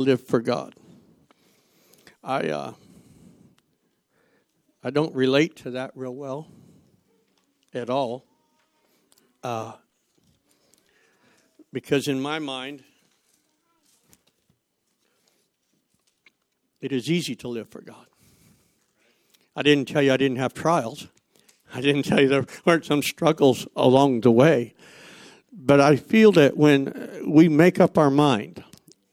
live for God. I uh, I don't relate to that real well at all, uh, because in my mind, it is easy to live for God. I didn't tell you I didn't have trials. I didn't tell you there weren't some struggles along the way. But I feel that when we make up our mind,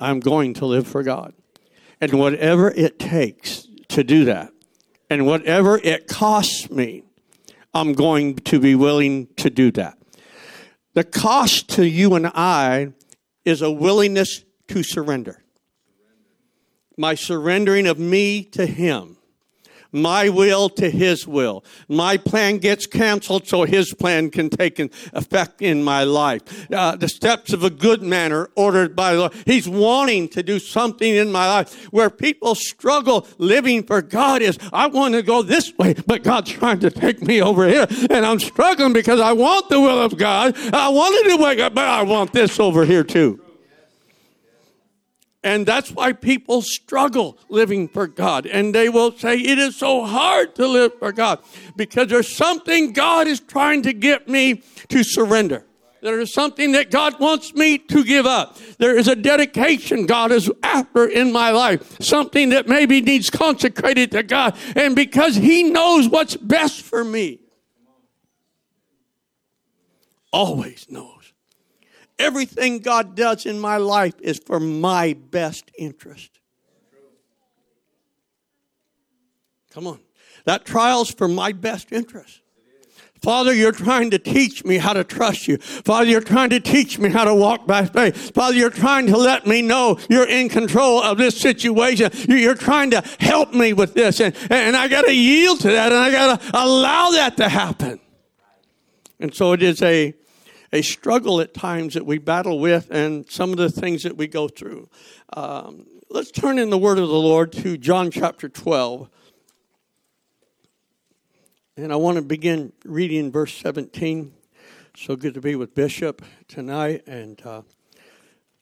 I'm going to live for God. And whatever it takes to do that, and whatever it costs me, I'm going to be willing to do that. The cost to you and I is a willingness to surrender. My surrendering of me to Him my will to his will. My plan gets canceled so his plan can take effect in my life. Uh, the steps of a good man are ordered by the Lord. He's wanting to do something in my life where people struggle living for God is, I want to go this way, but God's trying to take me over here. And I'm struggling because I want the will of God. I wanted to wake up, but I want this over here too. And that's why people struggle living for God. And they will say, It is so hard to live for God because there's something God is trying to get me to surrender. There is something that God wants me to give up. There is a dedication God is after in my life. Something that maybe needs consecrated to God. And because He knows what's best for me, always knows Everything God does in my life is for my best interest. Come on. That trial's for my best interest. Father, you're trying to teach me how to trust you. Father, you're trying to teach me how to walk by faith. Father, you're trying to let me know you're in control of this situation. You're trying to help me with this. And, and I got to yield to that and I got to allow that to happen. And so it is a a struggle at times that we battle with and some of the things that we go through. Um, let's turn in the word of the Lord to John chapter 12. And I want to begin reading verse 17. So good to be with Bishop tonight, and uh,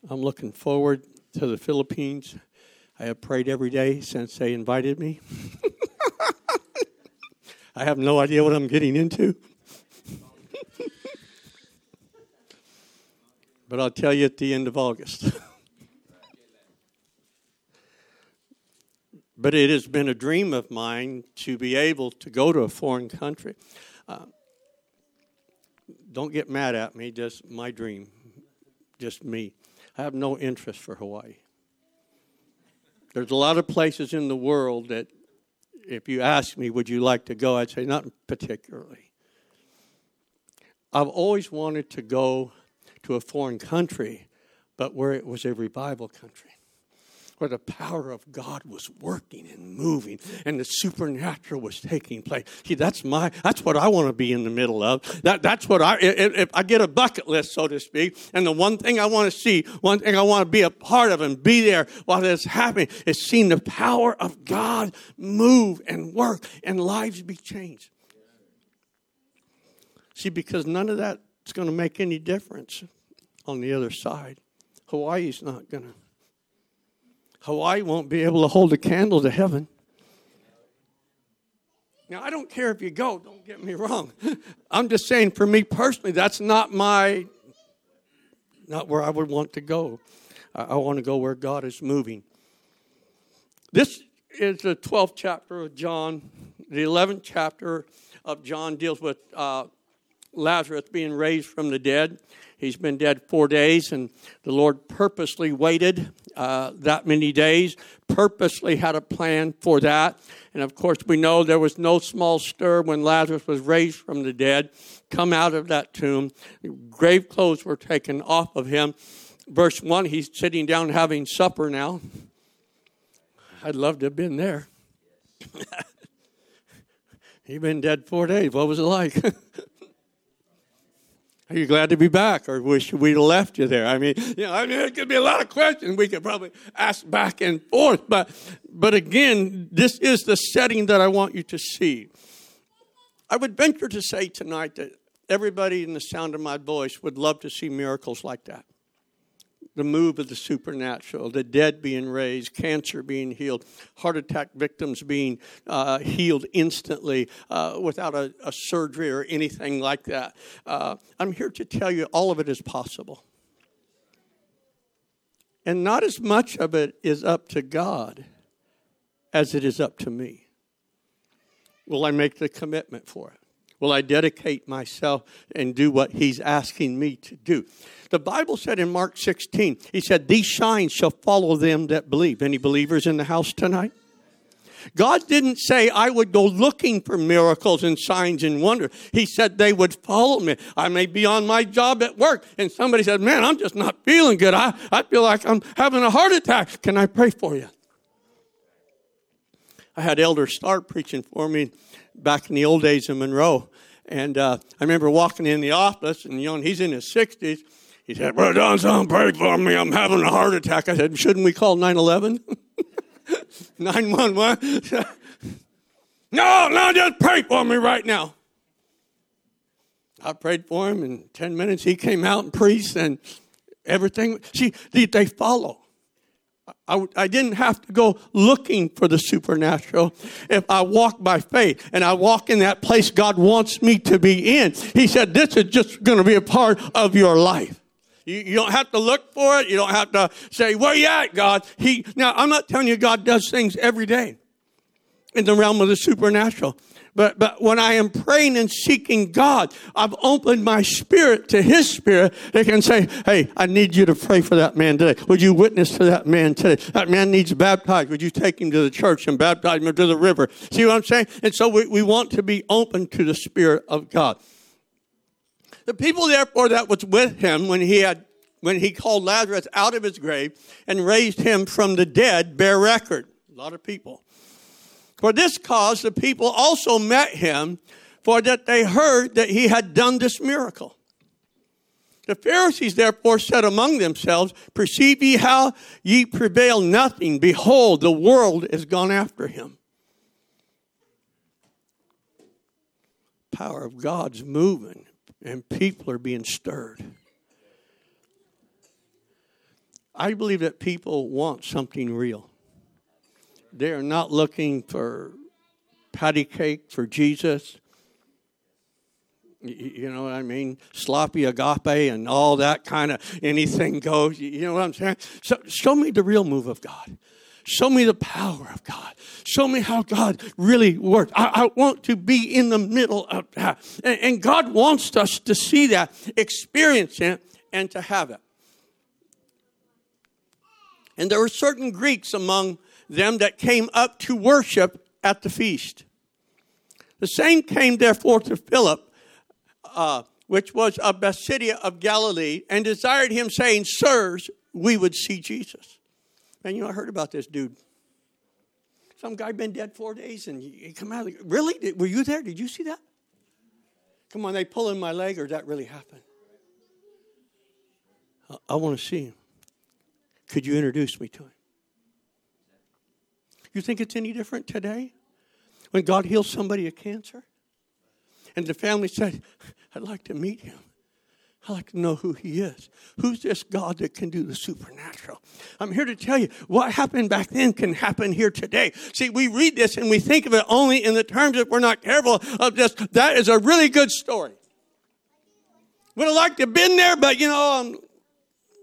I'm looking forward to the Philippines. I have prayed every day since they invited me. I have no idea what I'm getting into. But I'll tell you at the end of August. but it has been a dream of mine to be able to go to a foreign country. Uh, don't get mad at me, just my dream, just me. I have no interest for Hawaii. There's a lot of places in the world that, if you ask me, would you like to go? I'd say, not particularly. I've always wanted to go to a foreign country, but where it was a revival country. Where the power of God was working and moving and the supernatural was taking place. See, that's my, that's what I want to be in the middle of. That, that's what I, if, if I get a bucket list, so to speak, and the one thing I want to see, one thing I want to be a part of and be there while it's happening is seeing the power of God move and work and lives be changed. See, because none of that is going to make any difference on the other side. Hawaii's not going to. Hawaii won't be able to hold a candle to heaven. Now, I don't care if you go, don't get me wrong. I'm just saying, for me personally, that's not my, not where I would want to go. I, I want to go where God is moving. This is the 12th chapter of John. The 11th chapter of John deals with uh, Lazarus being raised from the dead. He's been dead four days, and the Lord purposely waited uh, that many days, purposely had a plan for that. And of course, we know there was no small stir when Lazarus was raised from the dead, come out of that tomb. Grave clothes were taken off of him. Verse 1, he's sitting down having supper now. I'd love to have been there. He'd been dead four days. What was it like? Are you glad to be back, or wish we'd left you there? I mean, you know, I mean, it could be a lot of questions we could probably ask back and forth, but but again, this is the setting that I want you to see. I would venture to say tonight that everybody in the sound of my voice would love to see miracles like that. The move of the supernatural, the dead being raised, cancer being healed, heart attack victims being uh, healed instantly uh, without a, a, surgery or anything like that. Uh, I'm here to tell you all of it is possible. And not as much of it is up to God as it is up to me. Will I make the commitment for it? Will I dedicate myself and do what He's asking me to do? The Bible said in Mark 16, He said, These signs shall follow them that believe. Any believers in the house tonight? God didn't say I would go looking for miracles and signs and wonders. He said they would follow me. I may be on my job at work and somebody said, Man, I'm just not feeling good. I, I feel like I'm having a heart attack. Can I pray for you? I had Elder Starr preaching for me back in the old days in Monroe. And uh, I remember walking in the office, and you know, he's in his 60s. He said, Brother Johnson, pray for me. I'm having a heart attack. I said, Shouldn't we call 911? 911? no, no, just pray for me right now. I prayed for him in 10 minutes. He came out and preached, and everything. See, did they follow. I, I, didn't have to go looking for the supernatural. If I walk by faith and I walk in that place God wants me to be in, He said, This is just going to be a part of your life. You, you, don't have to look for it. You don't have to say, Where you at, God? He, now, I'm not telling you God does things every day in the realm of the supernatural. But, but when I am praying and seeking God, I've opened my spirit to His spirit. They can say, Hey, I need you to pray for that man today. Would you witness to that man today? That man needs baptized. Would you take him to the church and baptize him to the river? See what I'm saying? And so we, we want to be open to the Spirit of God. The people, therefore, that was with him when he had when he called Lazarus out of his grave and raised him from the dead bear record. A lot of people. For this cause, the people also met him, for that they heard that he had done this miracle. The Pharisees therefore said among themselves, Perceive ye how ye prevail nothing? Behold, the world is gone after him. Power of God's moving, and people are being stirred. I believe that people want something real. They are not looking for patty cake for Jesus. You know what I mean? Sloppy agape and all that kind of anything goes. You know what I'm saying? So show me the real move of God. Show me the power of God. Show me how God really works. I, I want to be in the middle of that. And, and God wants us to see that, experience it, and to have it. And there were certain Greeks among them that came up to worship at the feast. The same came therefore to Philip, uh, which was of Bethsaida of Galilee, and desired him, saying, Sirs, we would see Jesus. Man, you know, I heard about this dude. Some guy been dead four days, and he come out. The, really? Did, were you there? Did you see that? Come on, they pulling my leg, or that really happened? I, I want to see him. Could you introduce me to him? You think it's any different today? When God heals somebody of cancer? And the family said, I'd like to meet him. I'd like to know who he is. Who's this God that can do the supernatural? I'm here to tell you what happened back then can happen here today. See, we read this and we think of it only in the terms, that we're not careful, of just that is a really good story. Would have liked to have been there, but you know, I'm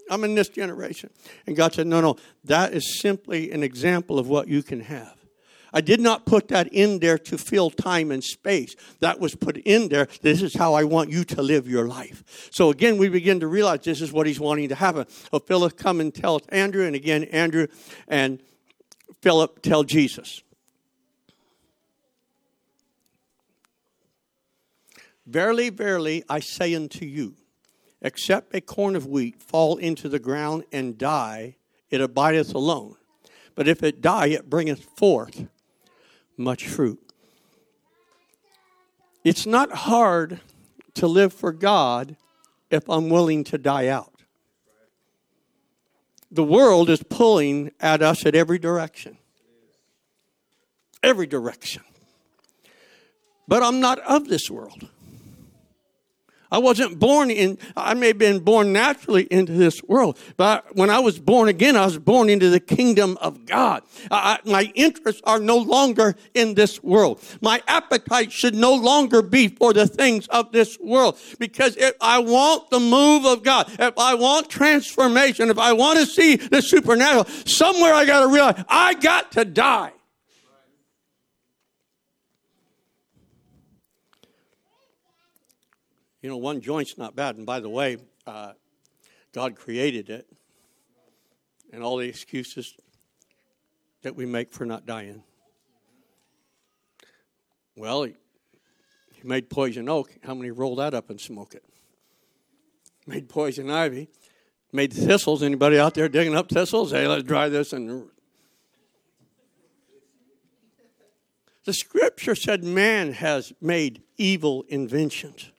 I'm in this generation. And God said, No, no, that is simply an example of what you can have. I did not put that in there to fill time and space. That was put in there. This is how I want you to live your life. So again, we begin to realize this is what he's wanting to happen. So Philip come and tell Andrew, and again, Andrew and Philip tell Jesus. Verily, verily, I say unto you, except a corn of wheat fall into the ground and die, it abideth alone. But if it die, it bringeth forth much fruit. It's not hard to live for God if I'm willing to die out. The world is pulling at us at every direction. Every direction. But I'm not of this world. I wasn't born in, I may have been born naturally into this world, but when I was born again, I was born into the kingdom of God. I, my interests are no longer in this world. My appetite should no longer be for the things of this world because if I want the move of God, if I want transformation, if I want to see the supernatural, somewhere I got to realize I got to die. You know, one joint's not bad. And by the way, uh, God created it. And all the excuses that we make for not dying. Well, he, he made poison oak. How many roll that up and smoke it? Made poison ivy. Made thistles. Anybody out there digging up thistles? Hey, let's dry this and. The scripture said man has made evil inventions.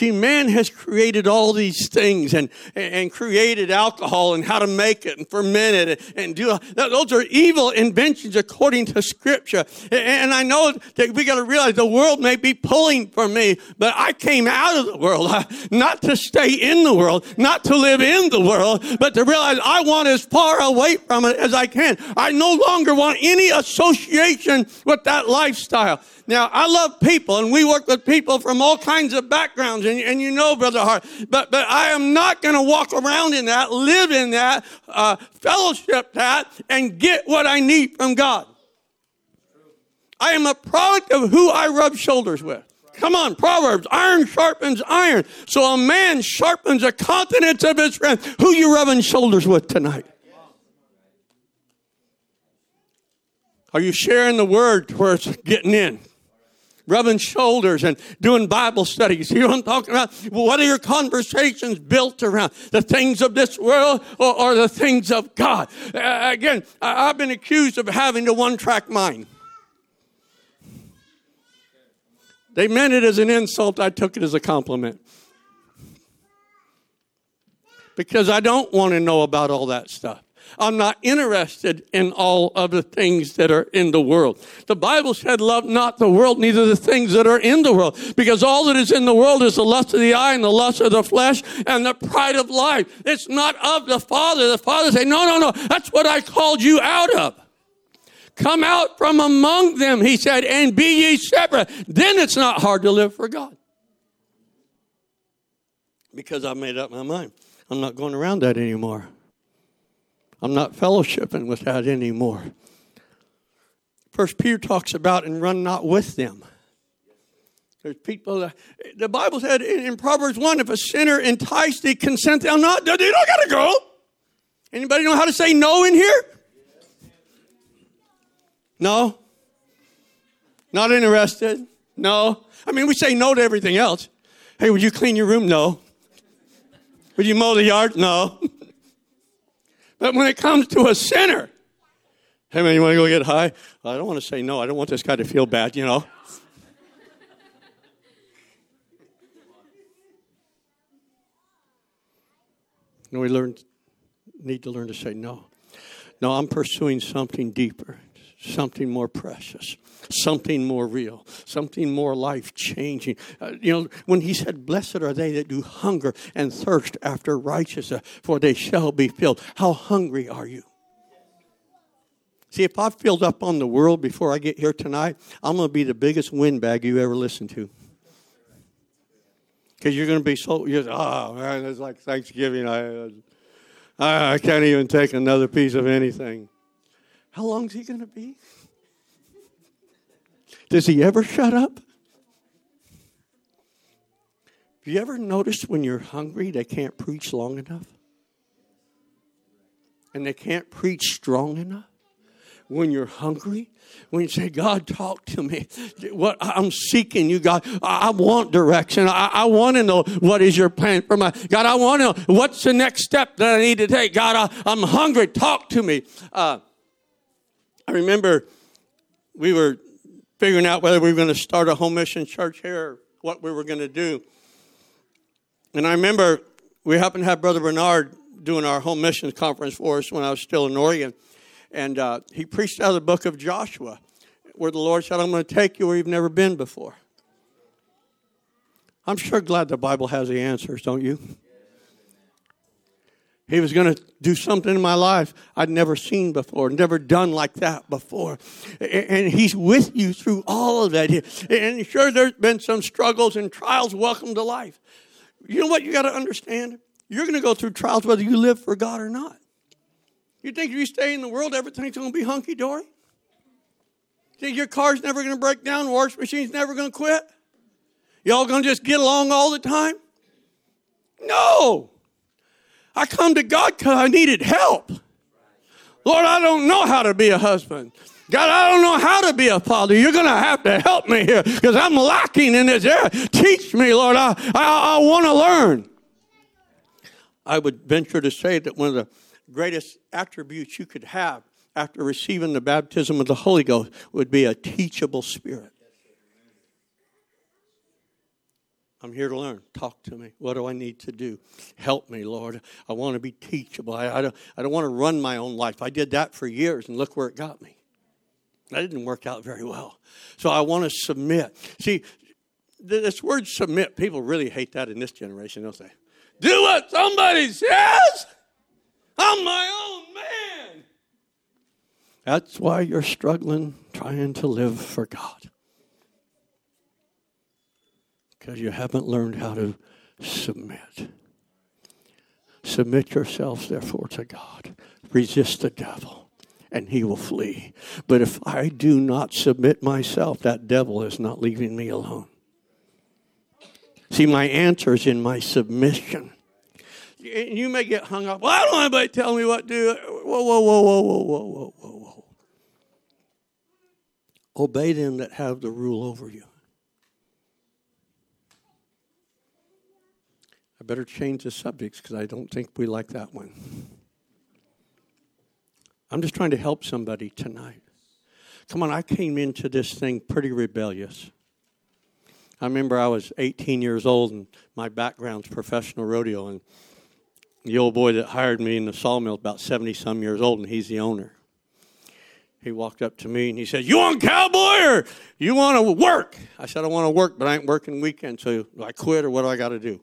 See, man has created all these things and, and created alcohol and how to make it and ferment it and do those are evil inventions according to scripture. And I know that we got to realize the world may be pulling for me, but I came out of the world, not to stay in the world, not to live in the world, but to realize I want as far away from it as I can. I no longer want any association with that lifestyle. Now, I love people, and we work with people from all kinds of backgrounds, and, and you know, Brother Hart, but, but I am not going to walk around in that, live in that, uh, fellowship that, and get what I need from God. I am a product of who I rub shoulders with. Come on, Proverbs, iron sharpens iron. So a man sharpens the countenance of his friend. Who you rubbing shoulders with tonight? Are you sharing the word where it's getting in? Rubbing shoulders and doing Bible studies. You know what I'm talking about? What are your conversations built around? The things of this world or, or the things of God? Uh, again, I, I've been accused of having a one track mind. They meant it as an insult, I took it as a compliment. Because I don't want to know about all that stuff. I'm not interested in all of the things that are in the world. The Bible said, love not the world, neither the things that are in the world. Because all that is in the world is the lust of the eye and the lust of the flesh and the pride of life. It's not of the Father. The Father said, no, no, no, that's what I called you out of. Come out from among them, he said, and be ye separate. Then it's not hard to live for God. Because I made up my mind. I'm not going around that anymore. I'm not fellowshipping with that anymore. First Peter talks about and run not with them. There's people that, the Bible said in, in, Proverbs 1, if a sinner entice thee, consent thou not. They don't gotta go. Anybody know how to say no in here? No? Not interested? No. I mean, we say no to everything else. Hey, would you clean your room? No. Would you mow the yard? No. But when it comes to a sinner, hey man, you want to go get high? I don't want to say no. I don't want this guy to feel bad, you know. No, we learn, need to learn to say no. No, I'm pursuing something deeper, something more precious something more real, something more life changing. Uh, you know, when he said, Blessed are they that do hunger and thirst after righteousness, for they shall be filled. How hungry are you? See, if I've filled up on the world before I get here tonight, I'm going to be the biggest windbag you ever listened to. Because you're going to be so, you're, oh man, it's like Thanksgiving. I, I, I can't even take another piece of anything. How long is he going to be? Does he ever shut up? Have you ever noticed when you're hungry, they can't preach long enough? And they can't preach strong enough? When you're hungry, when you say, God, talk to me. What I'm seeking you, God. I want direction. I, I want to know what is your plan for my God. I want to know what's the next step that I need to take. God, I, am hungry. Talk to me. Uh, I remember we were figuring out whether we were going to start a home mission church here or what we were going to do. And I remember we happened to have Brother Bernard doing our home missions conference for us when I was still in Oregon. And uh, he preached out of the book of Joshua, where the Lord said, I'm going to take you where you've never been before. I'm sure glad the Bible has the answers, don't you? He was going to do something in my life I'd never seen before, never done like that before. And He's with you through all of that. And sure, there's been some struggles and trials. Welcome to life. You know what you got to understand? You're going to go through trials whether you live for God or not. You think if you stay in the world, everything's going to be hunky dory? Think your car's never going to break down, wash machine's never going to quit? Y'all going to just get along all the time? No. I come to God because I needed help. Lord, I don't know how to be a husband. God, I don't know how to be a father. You're going to have to help me here because I'm lacking in this area. Teach me, Lord. I, I, I want to learn. I would venture to say that one of the greatest attributes you could have after receiving the baptism of the Holy Ghost would be a teachable spirit. I'm here to learn. Talk to me. What do I need to do? Help me, Lord. I want to be teachable. I, I, don't, I don't want to run my own life. I did that for years, and look where it got me. That didn't work out very well. So I want to submit. See, this word submit, people really hate that in this generation, don't they? Do what somebody says. I'm my own man. That's why you're struggling trying to live for God because you haven't learned how to submit. Submit yourselves, therefore, to God. Resist the devil, and he will flee. But if I do not submit myself, that devil is not leaving me alone. See, my answer is in my submission. You may get hung up. Well, I don't want anybody tell me what to do. Whoa, whoa, whoa, whoa, whoa, whoa, whoa, whoa, whoa. Obey them that have the rule over you. I better change the subjects because I don't think we like that one. I'm just trying to help somebody tonight. Come on, I came into this thing pretty rebellious. I remember I was 18 years old and my background's professional rodeo and the old boy that hired me in the sawmill is about 70 some years old and he's the owner. He walked up to me and he said, You want cowboy or you want to work? I said, I want to work, but I ain't working weekends, so do I quit or what do I got to do?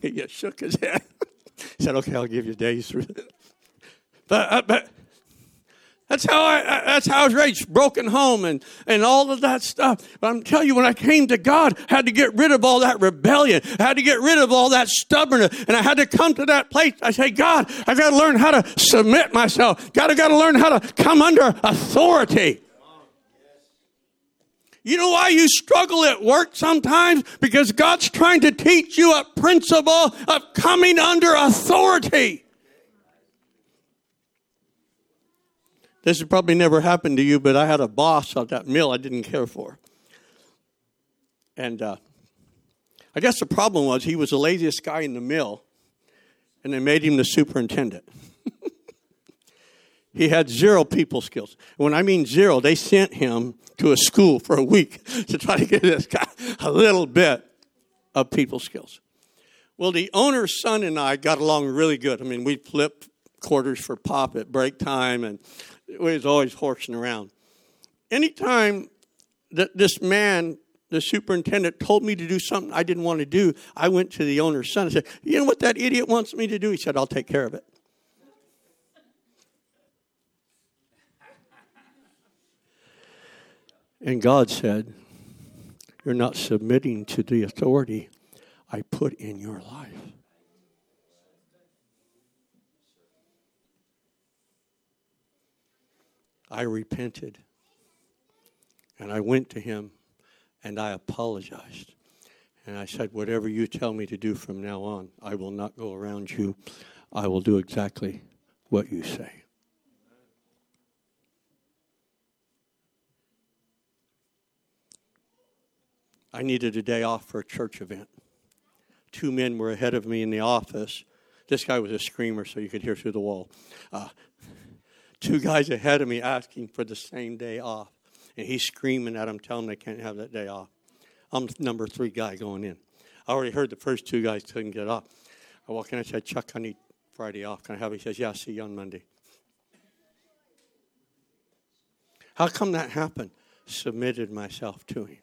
he just shook his head. he said, "Okay, I'll give you days through But, uh, but that's how I that's how I was raised, broken home and, and all of that stuff. But I'm telling you, when I came to God, I had to get rid of all that rebellion. I had to get rid of all that stubbornness. And I had to come to that place. I say, God, I gotta learn how to submit myself. God, I gotta learn how to come under authority. You know why you struggle at work sometimes? Because God's trying to teach you a principle of coming under authority. This has probably never happened to you, but I had a boss at that mill I didn't care for. And uh, I guess the problem was he was the laziest guy in the mill, and they made him the superintendent. he had zero people skills. When I mean zero, they sent him to a school for a week to try to get this guy a little bit of people skills. Well, the owner's son and I got along really good. I mean, we'd flip quarters for pop at break time, and we was always horsing around. Anytime that this man, the superintendent, told me to do something I didn't want to do, I went to the owner's son and said, You know what that idiot wants me to do? He said, I'll take care of it. And God said, You're not submitting to the authority I put in your life. I repented. And I went to him and I apologized. And I said, Whatever you tell me to do from now on, I will not go around you. I will do exactly what you say. I needed a day off for a church event. Two men were ahead of me in the office. This guy was a screamer, so you could hear through the wall. Uh, two guys ahead of me asking for the same day off. And he's screaming at them, telling them they can't have that day off. I'm number three guy going in. I already heard the first two guys couldn't get off. I walk in and I said, Chuck, I need Friday off. Can I have it? He says, Yeah, I'll see you on Monday. How come that happened? Submitted myself to him.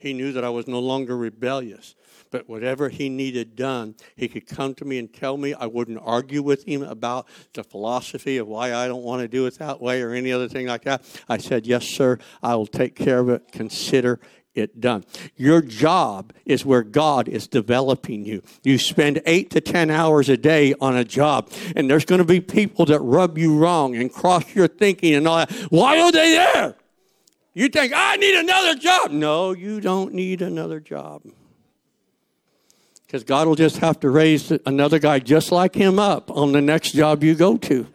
He knew that I was no longer rebellious. But whatever he needed done, he could come to me and tell me. I wouldn't argue with him about the philosophy of why I don't want to do it that way or any other thing like that. I said, Yes, sir, I will take care of it. Consider it done. Your job is where God is developing you. You spend eight to 10 hours a day on a job, and there's going to be people that rub you wrong and cross your thinking and all that. Why are they there? You think, I need another job. No, you don't need another job. Because God will just have to raise another guy just like him up on the next job you go to.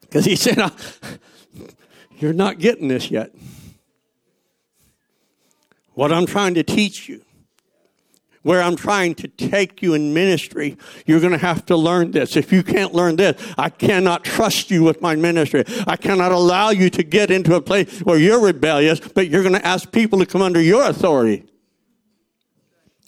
Because he said, you're not getting this yet. What I'm trying to teach you, where I'm trying to take you in ministry, you're going to have to learn this. If you can't learn this, I cannot trust you with my ministry. I cannot allow you to get into a place where you're rebellious, but you're going to ask people to come under your authority.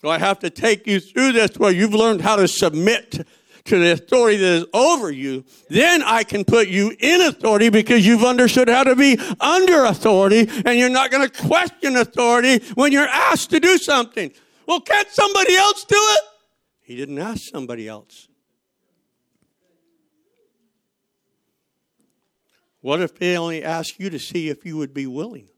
So I have to take you through this where you've learned how to submit to the authority that is over you, then I can put you in authority because you've understood how to be under authority and you're not going to question authority when you're asked to do something. Well, can't somebody else do it? He didn't ask somebody else. What if they only asked you to see if you would be willing?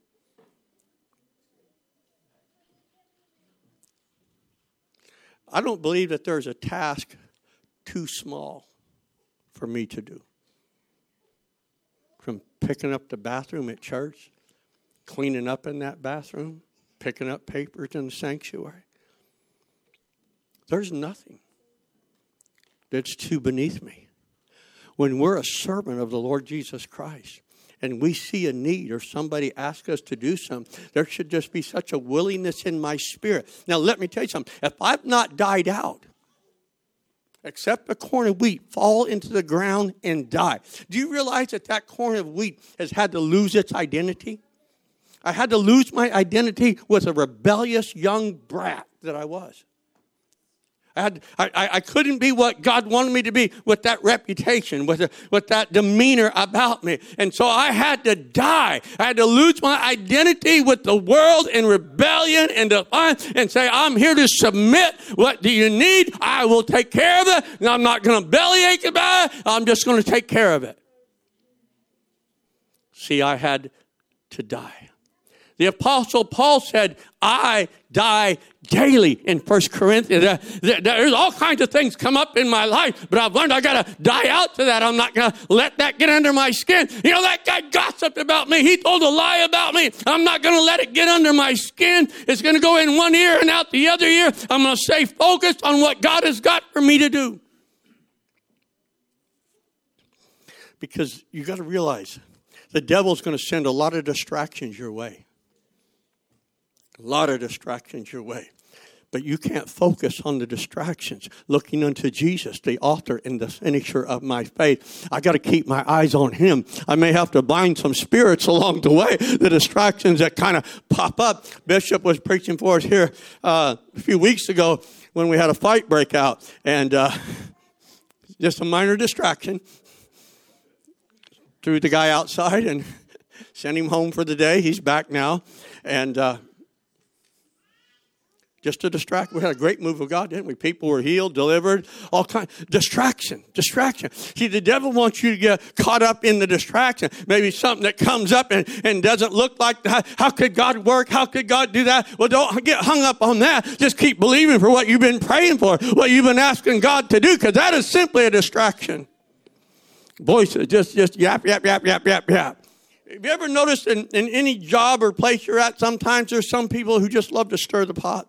I don't believe that there's a task too small for me to do. From picking up the bathroom at church, cleaning up in that bathroom, picking up papers in the sanctuary. There's nothing that's too beneath me. When we're a servant of the Lord Jesus Christ, and we see a need or somebody ask us to do something, there should just be such a willingness in my spirit. Now, let me tell you something. If I've not died out, except a corn of wheat, fall into the ground and die. Do you realize that that corn of wheat has had to lose its identity? I had to lose my identity with a rebellious young brat that I was. I, had, I, I couldn't be what God wanted me to be with that reputation, with, with that demeanor about me. And so I had to die. I had to lose my identity with the world in rebellion and defiance and say, I'm here to submit. What do you need? I will take care of it. And I'm not going to bellyache about it. I'm just going to take care of it. See, I had to die. The Apostle Paul said, I die daily in First Corinthians. There's all kinds of things come up in my life, but I've learned I got to die out to that. I'm not to let that get under my skin. You know, that guy gossiped about me. He told a lie about me. I'm not to let it get under my skin. It's to go in one ear and out the other ear. I'm to stay focused on what God has got for me to do. Because you got to realize the devil's to send a lot of distractions your way a lot of distractions your way. But you can't focus on the distractions. Looking unto Jesus, the author and the finisher of my faith. I got to keep my eyes on Him. I may have to bind some spirits along the way, the distractions that kind of pop up. Bishop was preaching for us here uh, a few weeks ago when we had a fight break out, and uh, just a minor distraction. Threw the guy outside and sent him home for the day. He's back now. And uh, just to distract. We had a great move of God, didn't we? People were healed, delivered, all kind distraction, distraction. See, the devil wants you to get caught up in the distraction. Maybe something that comes up and, and doesn't look like that. How could God work? How could God do that? Well, don't get hung up on that. Just keep believing for what you've been praying for, what you've been asking God to do, because that is simply a distraction. Voices, just just yap, yap, yap, yap, yap, yap. Have you ever noticed in, in any job or place you're at, sometimes there's some people who just love to stir the pot?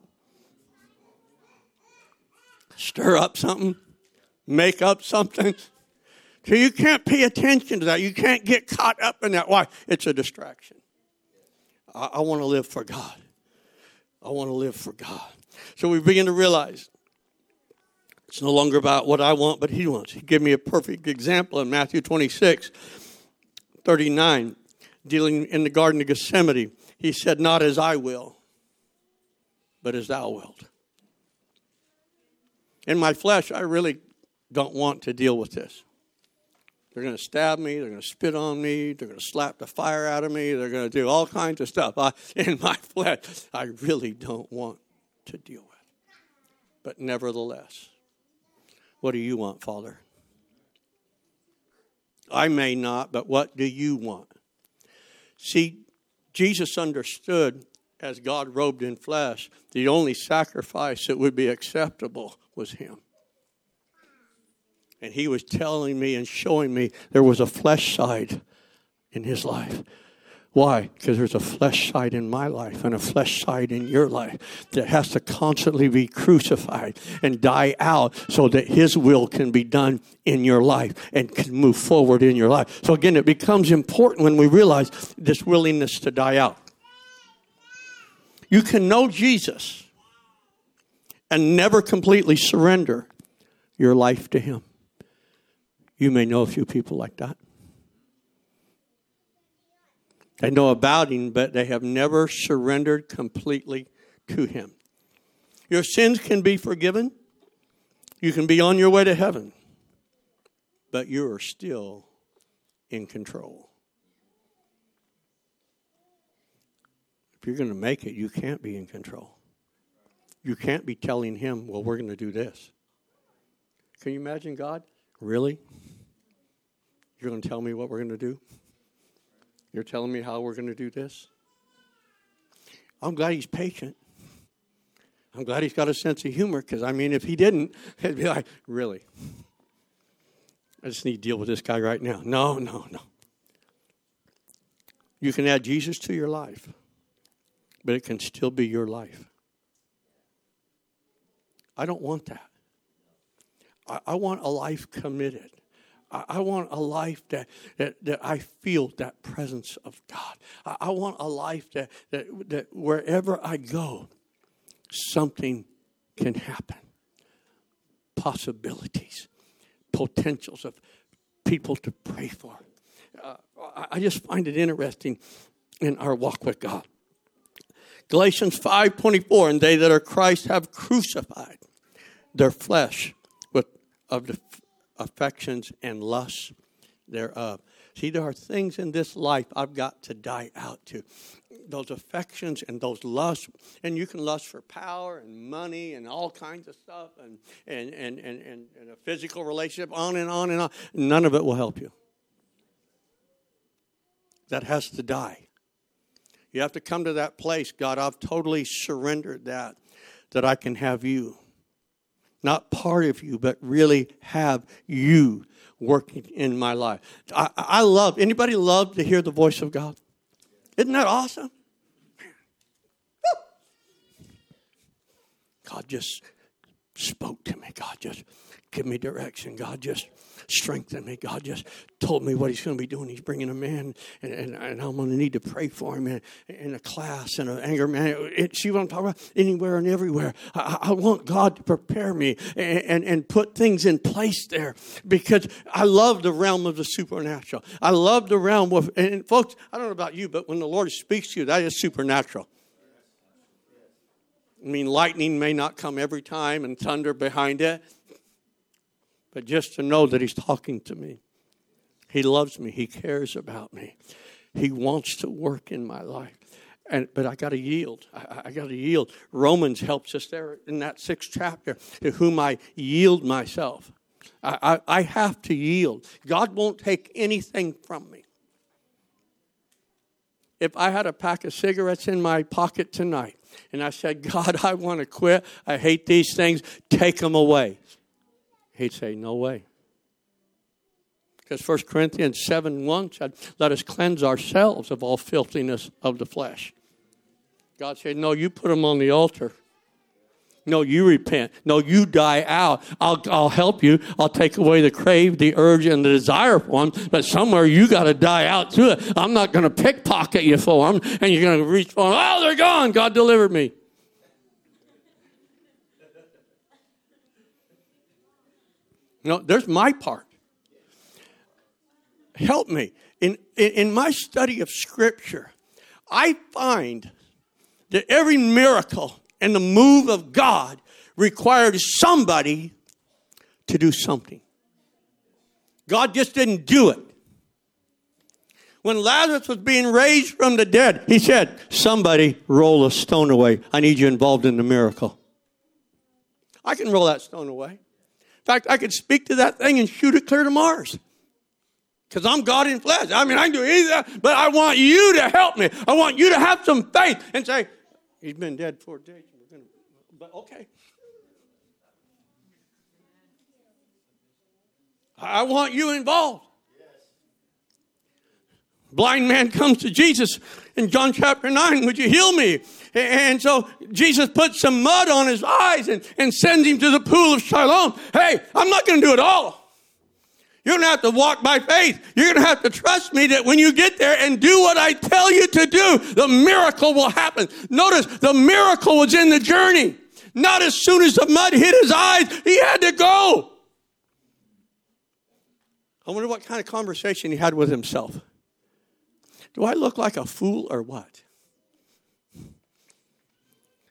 Stir up something, make up something. So you can't pay attention to that. You can't get caught up in that. Why? It's a distraction. I, I want to live for God. I want to live for God. So we begin to realize it's no longer about what I want, but He wants. He gave me a perfect example in Matthew 26, 39, dealing in the Garden of Gethsemane. He said, Not as I will, but as thou wilt in my flesh, I really don't want to deal with this. They're going to stab me. They're going to spit on me. They're going to slap the fire out of me. They're going to do all kinds of stuff I, in my flesh I really don't want to deal with. But nevertheless, what do you want, Father? I may not, but what do you want? See, Jesus understood as God robed in flesh, the only sacrifice that would be acceptable was Him. And He was telling me and showing me there was a flesh side in His life. Why? Because there's a flesh side in my life and a flesh side in your life that has to constantly be crucified and die out so that His will can be done in your life and can move forward in your life. So, again, it becomes important when we realize this willingness to die out. You can know Jesus and never completely surrender your life to Him. You may know a few people like that. They know about Him, but they have never surrendered completely to Him. Your sins can be forgiven. You can be on your way to heaven, but you are still in control. If you're going to make it, you can't be in control. You can't be telling Him, well, we're going to do this. Can you imagine God? Really? You're going to tell me what we're going to do? You're telling me how we're going to do this? I'm glad he's patient. I'm glad he's got a sense of humor because, I mean, if he didn't, he'd be like, really? I just need to deal with this guy right now. No, no, no. You can add Jesus to your life, but it can still be your life. I don't want that. I, I want a life committed. I want a life that, that, that I feel that presence of God. I, I want a life that, that, that wherever I go, something can happen. Possibilities, potentials of people to pray for. Uh, I just find it interesting in our walk with God. Galatians 5:24 and they that are Christ have crucified their flesh with of the affections and lusts thereof. See, there are things in this life I've got to die out to. Those affections and those lusts, and you can lust for power and money and all kinds of stuff and, and, and, and, and, and a physical relationship, on and on and on. None of it will help you. That has to die. You have to come to that place, God, I've totally surrendered that, that I can have you not part of you, but really have you working in my life. I, I love, anybody love to hear the voice of God? Isn't that awesome? God just spoke to me. God just give me direction. God just strengthen me. God just told me what He's going to be doing. He's bringing a man, and, and, and I'm going to need to pray for him in, in a class and an anger man. It, see what I'm talking about? Anywhere and everywhere. I, I want God to prepare me and, and, and put things in place there because I love the realm of the supernatural. I love the realm of, and folks, I don't know about you, but when the Lord speaks to you, that is supernatural. I mean, lightning may not come every time and thunder behind it, but just to know that He's talking to me. He loves me, He cares about me, He wants to work in my life. And, but I got to yield. I, I got to yield. Romans helps us there in that sixth chapter, to whom I yield myself. I, I, I have to yield. God won't take anything from me. If I had a pack of cigarettes in my pocket tonight and I said, God, I want to quit, I hate these things, take them away. He'd say, No way. Because 1 Corinthians 7 1 said, Let us cleanse ourselves of all filthiness of the flesh. God said, No, you put them on the altar. No, you repent. No, you die out. I'll, I'll help you. I'll take away the crave, the urge, and the desire for them. But somewhere you got to die out to it. I'm not going to pickpocket you for them, and you're going to reach for them. Oh, they're gone. God delivered me. No, there's my part. Help me. In, in, in my study of Scripture, I find that every miracle and the move of God required somebody to do something. God just didn't do it. When Lazarus was being raised from the dead, he said, Somebody roll a stone away. I need you involved in the miracle. I can roll that stone away. In fact, I could speak to that thing and shoot it clear to Mars. Because I'm God in flesh. I mean, I can do either, but I want you to help me. I want you to have some faith and say, He's been dead four days. But okay. I want you involved. Blind man comes to Jesus in John chapter 9, would you heal me? And so Jesus puts some mud on his eyes and, and sends him to the pool of Siloam. Hey, I'm not going to do it all. You're going to have to walk by faith. You're going to have to trust me that when you get there and do what I tell you to do, the miracle will happen. Notice the miracle was in the journey. Not as soon as the mud hit his eyes, he had to go. I wonder what kind of conversation he had with himself. Do I look like a fool or what?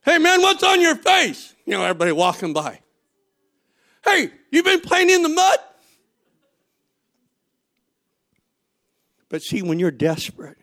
Hey man, what's on your face? You know, everybody walking by. Hey, you've been playing in the mud? But see, when you're desperate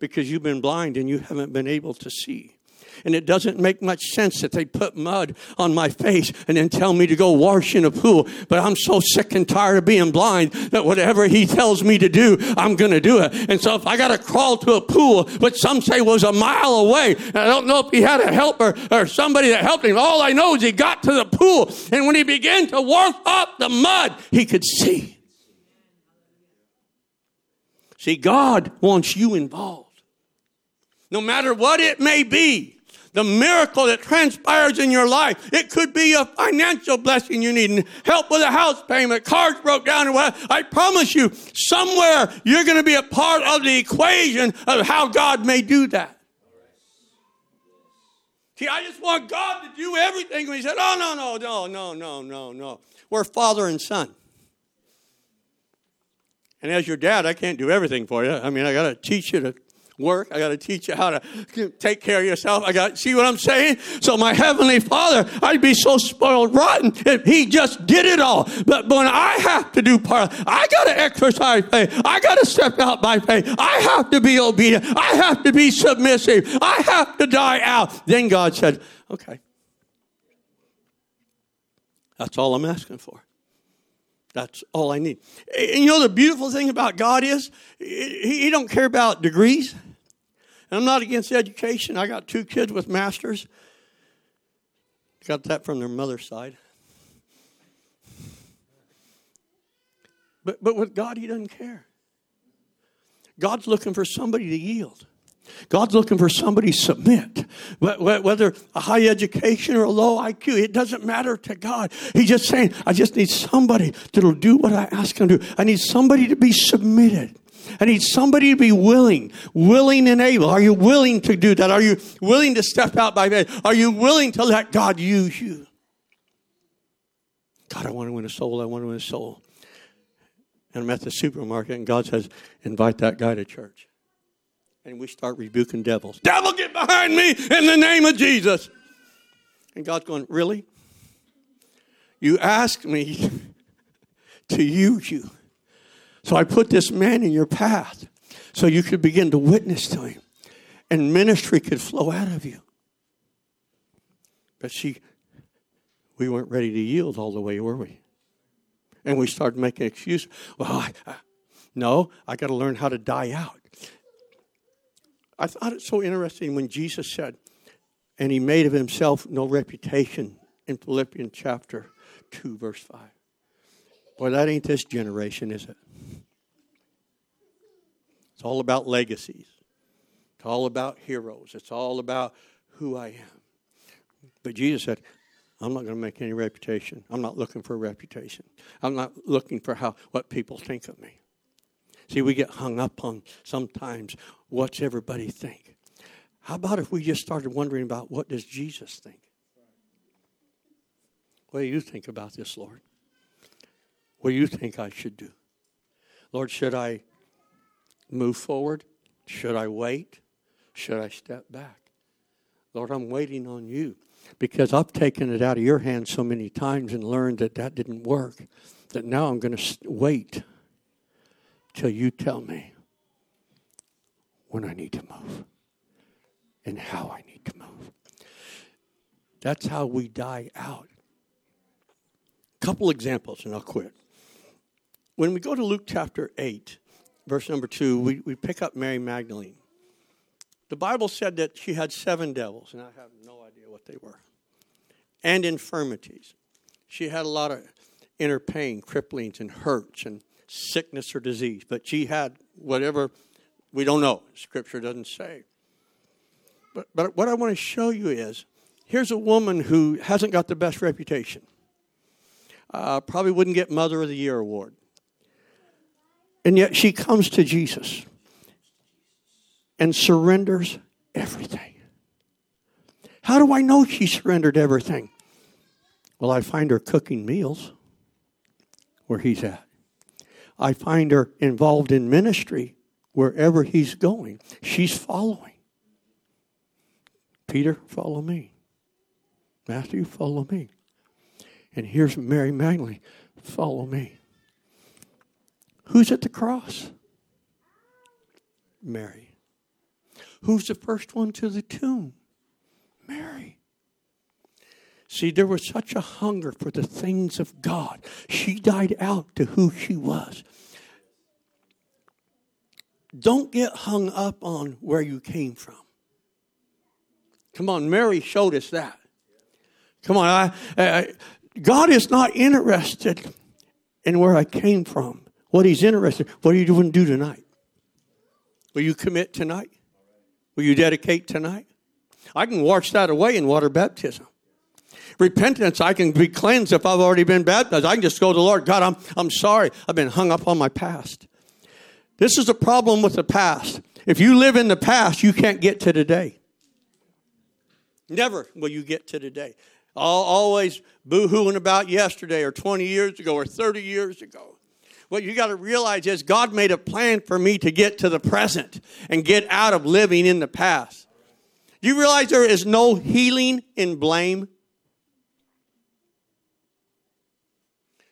because you've been blind and you haven't been able to see, and it doesn't make much sense that they put mud on my face and then tell me to go wash in a pool. But I'm so sick and tired of being blind that whatever he tells me to do, I'm going to do it. And so if I got to crawl to a pool, which some say was a mile away, I don't know if he had a helper or somebody that helped him. All I know is he got to the pool. And when he began to warp up the mud, he could see. See, God wants you involved. No matter what it may be the miracle that transpires in your life. It could be a financial blessing you need, help with a house payment, cars broke down, or what. I promise you, somewhere you're going to be a part of the equation of how God may do that. See, I just want God to do everything. And he said, Oh, no, no, no, no, no, no, no. We're father and son. And as your dad, I can't do everything for you. I mean, I got to teach you to work. I got to teach you how to take care of yourself. I got see what I'm saying? So my heavenly Father, I'd be so spoiled rotten if He just did it all. But when I have to do part, I got to exercise faith. I got to step out by faith. I have to be obedient. I have to be submissive. I have to die out. Then God said, "Okay, that's all I'm asking for." That's all I need. And you know the beautiful thing about God is he, he don't care about degrees. And I'm not against education. I got two kids with masters. Got that from their mother's side. But, but with God, He doesn't care. God's looking for somebody to yield. God's looking for somebody to submit. Whether a high education or a low IQ, it doesn't matter to God. He's just saying, I just need somebody that'll do what I ask him to do. I need somebody to be submitted. I need somebody to be willing, willing and able. Are you willing to do that? Are you willing to step out by faith? Are you willing to let God use you? God, I want to win a soul. I want to win a soul. And I'm at the supermarket, and God says, invite that guy to church. And we start rebuking devils. Devil, get behind me in the name of Jesus. And God's going, Really? You asked me to use you. So I put this man in your path so you could begin to witness to him and ministry could flow out of you. But see, we weren't ready to yield all the way, were we? And we started making excuses. Well, I, I, no, I got to learn how to die out. I thought it so interesting when Jesus said, and he made of himself no reputation in Philippians chapter 2, verse 5. Boy, that ain't this generation, is it? It's all about legacies. It's all about heroes. It's all about who I am. But Jesus said, I'm not going to make any reputation. I'm not looking for a reputation. I'm not looking for how what people think of me. See, we get hung up on sometimes what's everybody think. How about if we just started wondering about what does Jesus think? What do you think about this, Lord? What do you think I should do? Lord, should I move forward? Should I wait? Should I step back? Lord, I'm waiting on you. because I've taken it out of your hands so many times and learned that that didn't work, that now I'm going to wait till you tell me when I need to move and how I need to move. That's how we die out. Couple examples and I'll quit. When we go to Luke chapter 8, verse number 2, we, we pick up Mary Magdalene. The Bible said that she had seven devils, and I have no idea what they were, and infirmities. She had a lot of inner pain, cripplings, and hurts, and sickness or disease, but she had whatever we don't know. Scripture doesn't say. But, but what I want to show you is here's a woman who hasn't got the best reputation. Uh, probably wouldn't get Mother of the Year award. And yet she comes to Jesus and surrenders everything. How do I know she surrendered everything? Well, I find her cooking meals where he's at. I find her involved in ministry wherever he's going. She's following. Peter, follow me. Matthew, follow me. And here's Mary Magdalene, follow me. Who's at the cross? Mary. Who's the first one to the tomb? Mary. See, there was such a hunger for the things of God. She died out to who she was. Don't get hung up on where you came from. Come on, Mary showed us that. Come on, I, I, God is not interested in where I came from. What He's interested, in. what are you going to do tonight? Will you commit tonight? Will you dedicate tonight? I can wash that away in water baptism. Repentance, I can be cleansed if I've already been baptized. I can just go to the Lord. God, I'm, I'm sorry. I've been hung up on my past. This is the problem with the past. If you live in the past, you can't get to today. Never will you get to today. Always boo hooing about yesterday or 20 years ago or 30 years ago. What you got to realize is God made a plan for me to get to the present and get out of living in the past. Do you realize there is no healing in blame?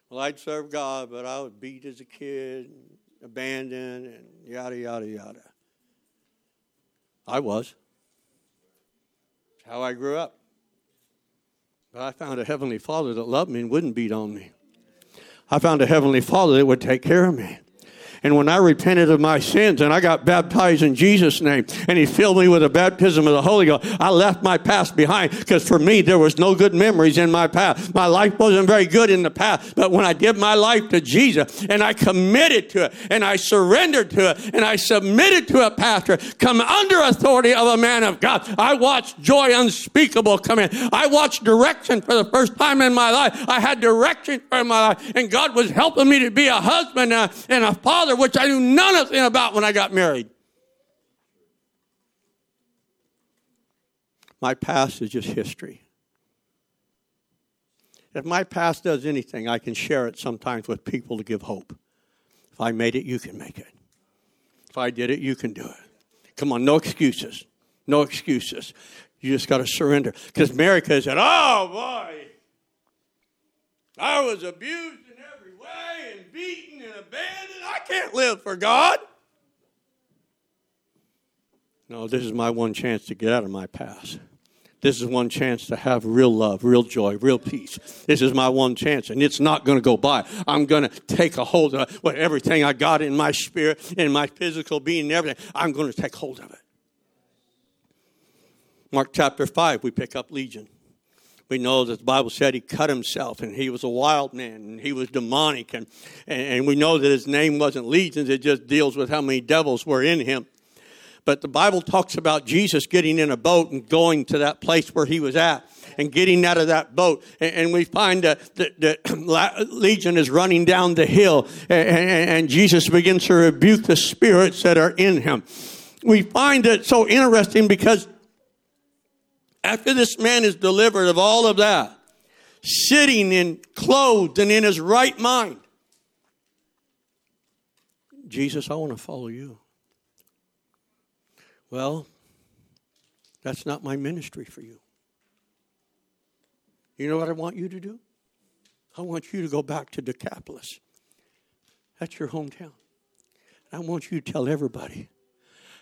Well, I'd serve God, but I was beat as a kid abandoned, and yada, yada, yada. I was. How I grew up. But I found a Heavenly Father that loved me and wouldn't beat on me. I found a Heavenly Father that would take care of me. And when I repented of my sins and I got baptized in Jesus' name and He filled me with the baptism of the Holy Ghost, I left my past behind because for me there was no good memories in my past. My life wasn't very good in the past, but when I gave my life to Jesus and I committed to it and I surrendered to it and I submitted to a pastor, come under authority of a man of God, I watched joy unspeakable come in. I watched direction for the first time in my life. I had direction for my life and God was helping me to be a husband and a, and a father which I knew nothing about when I got married. My past is just history. If my past does anything, I can share it sometimes with people to give hope. If I made it, you can make it. If I did it, you can do it. Come on, no excuses. No excuses. You just got to surrender. Because America said, Oh, boy, I was abused in every way and beaten and abandoned. I can't live for God. No, this is my one chance to get out of my past. This is one chance to have real love, real joy, real peace. This is my one chance, and it's not going to go by. I'm going to take a hold of what everything I got in my spirit, in my physical being, and everything. I'm going to take hold of it. Mark chapter 5, we pick up Legion we know that the Bible said he cut himself and he was a wild man and he was demonic. And, and we know that his name wasn't Legions, it just deals with how many devils were in him. But the Bible talks about Jesus getting in a boat and going to that place where he was at and getting out of that boat. And, we find that, that, Legion is running down the hill and, and Jesus begins to rebuke the spirits that are in him. We find it so interesting because after this man is delivered of all of that, sitting in clothed and in his right mind, Jesus, I want to follow you. Well, that's not my ministry for you. You know what I want you to do? I want you to go back to Decapolis. That's your hometown. I want you to tell everybody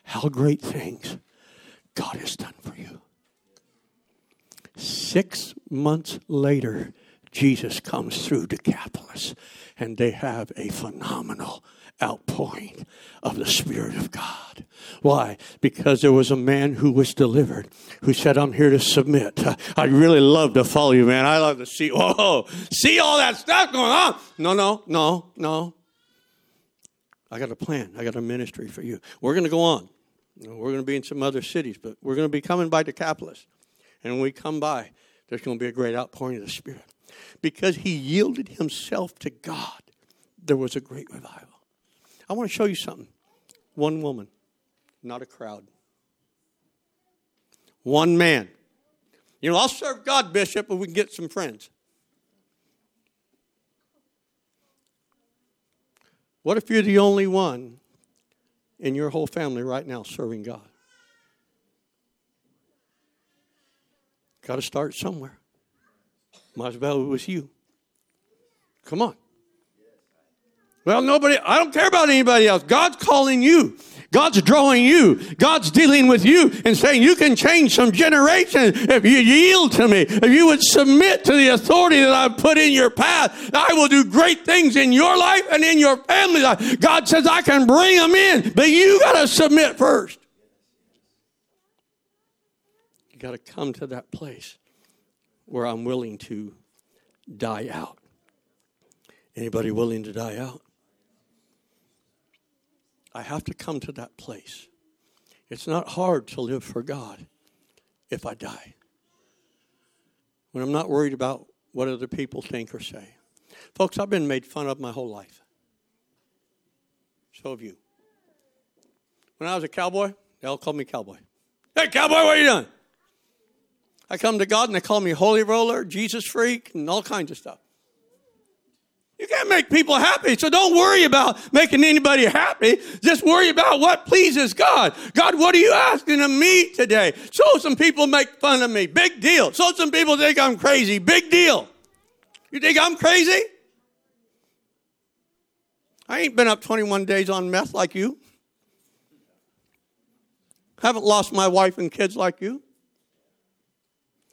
how great things God has done for you. Six months later, Jesus comes through Decapolis, and they have a phenomenal outpouring of the Spirit of God. Why? Because there was a man who was delivered who said, I'm here to submit. I'd really love to follow you, man. I love to see, oh, see all that stuff going on. No, no, no, no. I got a plan. I got a ministry for you. We're going to go on. We're going to be in some other cities, but we're going to be coming by Decapolis. And when we come by, there's going to be a great outpouring of the Spirit. Because he yielded himself to God, there was a great revival. I want to show you something. One woman, not a crowd. One man. You know, I'll serve God, Bishop, if we can get some friends. What if you're the only one in your whole family right now serving God? Got to start somewhere. Might as well it was you. Come on. Well, nobody, I don't care about anybody else. God's calling you. God's drawing you. God's dealing with you and saying you can change some generations if you yield to me. If you would submit to the authority that I've put in your path, I will do great things in your life and in your family life. God says I can bring them in, but you got to submit first. You got to come to that place where I'm willing to die out. Anybody willing to die out? I have to come to that place. It's not hard to live for God if I die. When I'm not worried about what other people think or say. Folks, I've been made fun of my whole life. So have you. When I was a cowboy, they all called me cowboy. Hey, cowboy, what are you doing? I come to God and they call me holy roller, Jesus freak, and all kinds of stuff. You can't make people happy. So don't worry about making anybody happy. Just worry about what pleases God. God, what are you asking of me today? So some people make fun of me. Big deal. So some people think I'm crazy. Big deal. You think I'm crazy? I ain't been up 21 days on meth like you. Haven't lost my wife and kids like you.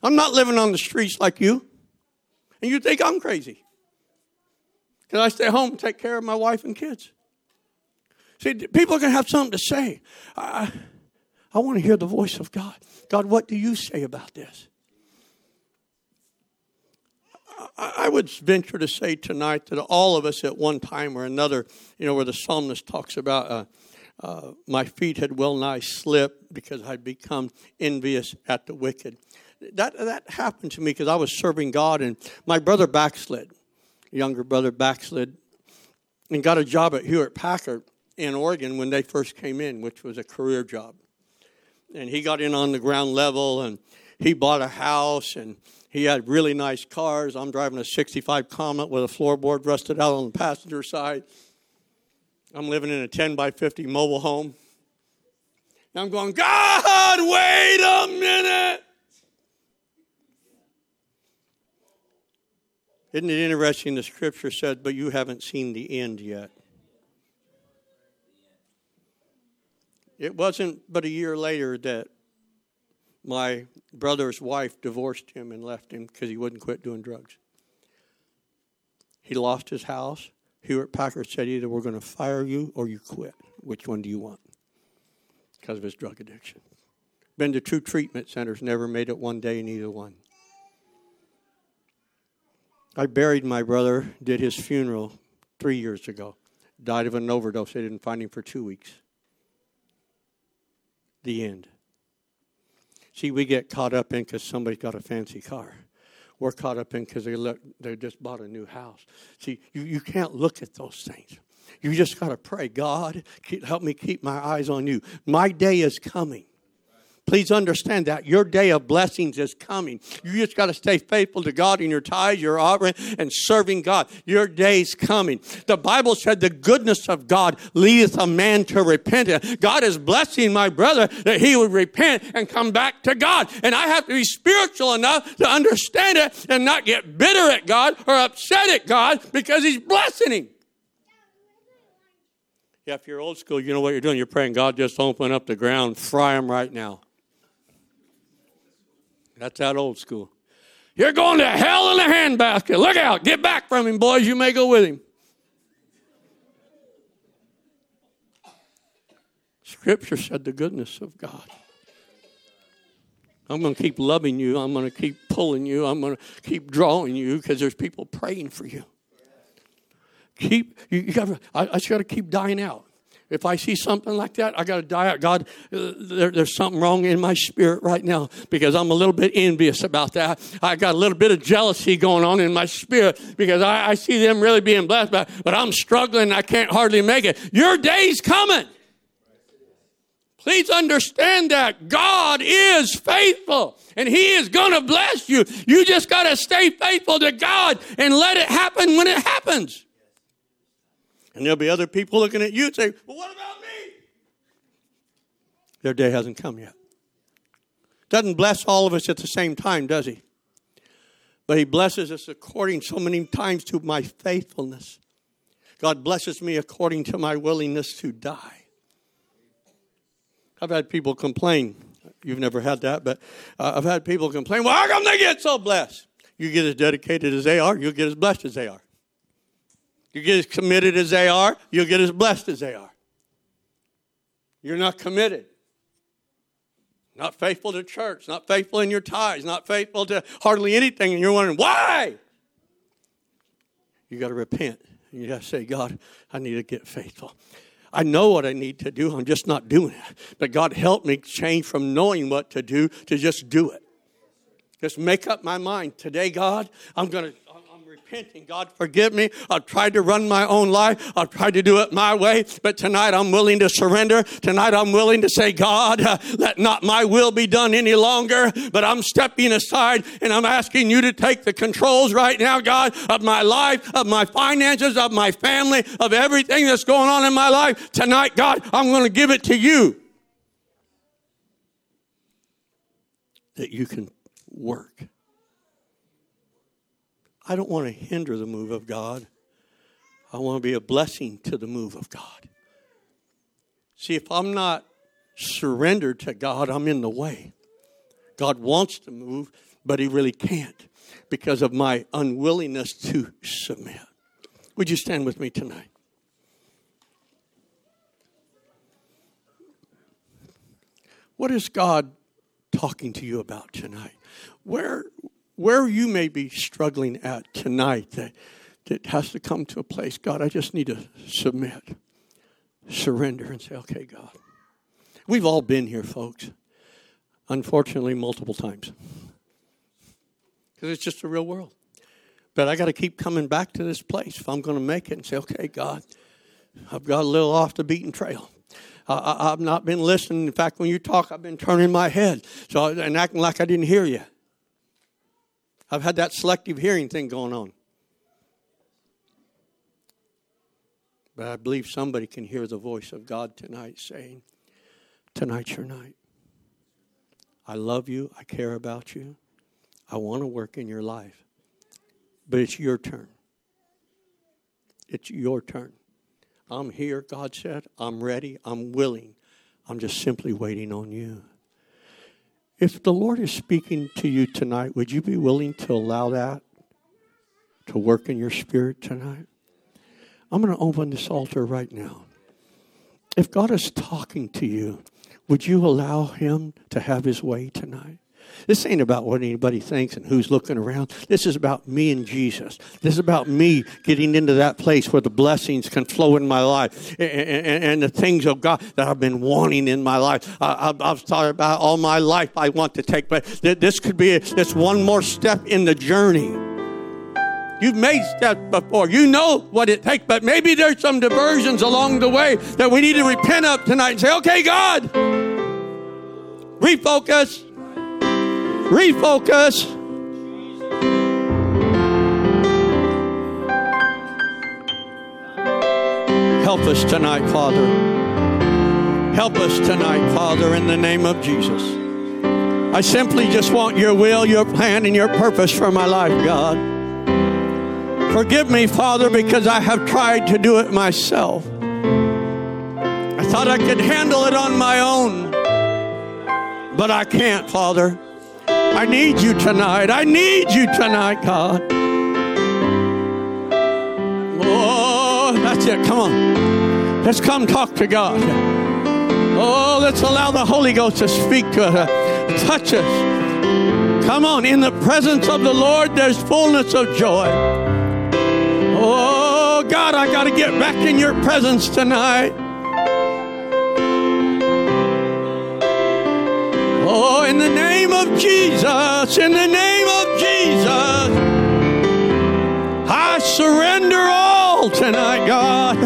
I'm not living on the streets like you. And you think I'm crazy. Can I stay home and take care of my wife and kids? See, people are going to have something to say. I, I want to hear the voice of God. God, what do you say about this? I would venture to say tonight that all of us at one time or another, you know, where the psalmist talks about uh, uh, my feet had well nigh slipped because I'd become envious at the wicked. That, that happened to me because I was serving God and my brother backslid younger brother backslid and got a job at Hewitt Packard in Oregon when they first came in, which was a career job. And he got in on the ground level and he bought a house and he had really nice cars. I'm driving a 65 Comet with a floorboard rusted out on the passenger side. I'm living in a 10 by 50 mobile home. And I'm going, God, wait a minute. Isn't it interesting? The scripture said, but you haven't seen the end yet. It wasn't but a year later that my brother's wife divorced him and left him because he wouldn't quit doing drugs. He lost his house. Hewitt Packard said either we're going to fire you or you quit. Which one do you want? Because of his drug addiction. Been to two treatment centers, never made it one day in either one. I buried my brother, did his funeral three years ago. Died of an overdose. They didn't find him for two weeks. The end. See, we get caught up in because somebody's got a fancy car. We're caught up in because they look they just bought a new house. See, you, you can't look at those things. You just got to pray, God, keep, help me keep my eyes on you. My day is coming. Please understand that your day of blessings is coming. You just got to stay faithful to God in your tithes, your offering, and serving God. Your day's coming. The Bible said the goodness of God leadeth a man to repentance. God is blessing my brother that he would repent and come back to God. And I have to be spiritual enough to understand it and not get bitter at God or upset at God because he's blessing him. Yeah, if you're old school, you know what you're doing. You're praying, God, just open up the ground, fry them right now. That's that old school. You're going to hell in a handbasket. Look out. Get back from him, boys. You may go with him. Scripture said the goodness of God. I'm going to keep loving you. I'm going to keep pulling you. I'm going to keep drawing you because there's people praying for you. Keep you, you got. I, I just got to keep dying out. If I see something like that, I got to die out. God, uh, there, there's something wrong in my spirit right now because I'm a little bit envious about that. I got a little bit of jealousy going on in my spirit because I, I see them really being blessed, but, but I'm struggling. I can't hardly make it. Your day's coming. Please understand that God is faithful and He is going to bless you. You just got to stay faithful to God and let it happen when it happens. And there'll be other people looking at you and say, Well, what about me? Their day hasn't come yet. Doesn't bless all of us at the same time, does He? But He blesses us according so many times to my faithfulness. God blesses me according to my willingness to die. I've had people complain. You've never had that, but uh, I've had people complain, well, how come they get so blessed? You get as dedicated as they are, you'll get as blessed as they are. You get as committed as they are, you'll get as blessed as they are. You're not committed. Not faithful to church, not faithful in your tithes, not faithful to hardly anything, and you're wondering, why? You got to repent. You got to say, God, I need to get faithful. I know what I need to do, I'm just not doing it. But God help me change from knowing what to do to just do it. Just make up my mind. Today, God, I'm going to repenting. God, forgive me. I've tried to run my own life. I've tried to do it my way. But tonight I'm willing to surrender. Tonight I'm willing to say, God, uh, let not my will be done any longer. But I'm stepping aside and I'm asking you to take the controls right now, God, of my life, of my finances, of my family, of everything that's going on in my life. Tonight, God, I'm going to give it to you. That you can work. I don't want to hinder the move of God. I want to be a blessing to the move of God. See, if I'm not surrendered to God, I'm in the way. God wants to move, but He really can't because of my unwillingness to submit. Would you stand with me tonight? What is God talking to you about tonight? Where, where you may be struggling at tonight that, that has to come to a place, God, I just need to submit, surrender, and say, okay, God. We've all been here, folks. Unfortunately, multiple times. Because it's just a real world. But I got to keep coming back to this place if I'm going to make it and say, okay, God, I've got a little off the beaten trail. I, have not been listening. In fact, when you talk, I've been turning my head so and acting like I didn't hear you. I've had that selective hearing thing going on. But I believe somebody can hear the voice of God tonight saying, Tonight's your night. I love you. I care about you. I want to work in your life. But it's your turn. It's your turn. I'm here, God said. I'm ready. I'm willing. I'm just simply waiting on you. If the Lord is speaking to you tonight, would you be willing to allow that to work in your spirit tonight? I'm going to open this altar right now. If God is talking to you, would you allow Him to have His way tonight? This ain't about what anybody thinks and who's looking around. This is about me and Jesus. This is about me getting into that place where the blessings can flow in my life and, and, and the things of God that I've been wanting in my life. I, have thought about all my life I want to take, but this could be this one more step in the journey. You've made steps before. You know what it takes, but maybe there's some diversions along the way that we need to repent of tonight and say, okay, God, Refocus. Refocus. Help us tonight, Father. Help us tonight, Father, in the name of Jesus. I simply just want your will, your plan, and your purpose for my life, God. Forgive me, Father, because I have tried to do it myself. I thought I could handle it on my own, but I can't, Father. I need you tonight. I need you tonight, God. Oh, that's it. Come on. Let's come talk to God. Oh, let's allow the Holy Ghost to speak to us, touch us. Come on. In the presence of the Lord, there's fullness of joy. Oh, God, I got to get back in your presence tonight. Oh, in the name of Jesus, in the name of Jesus, I surrender all tonight, God.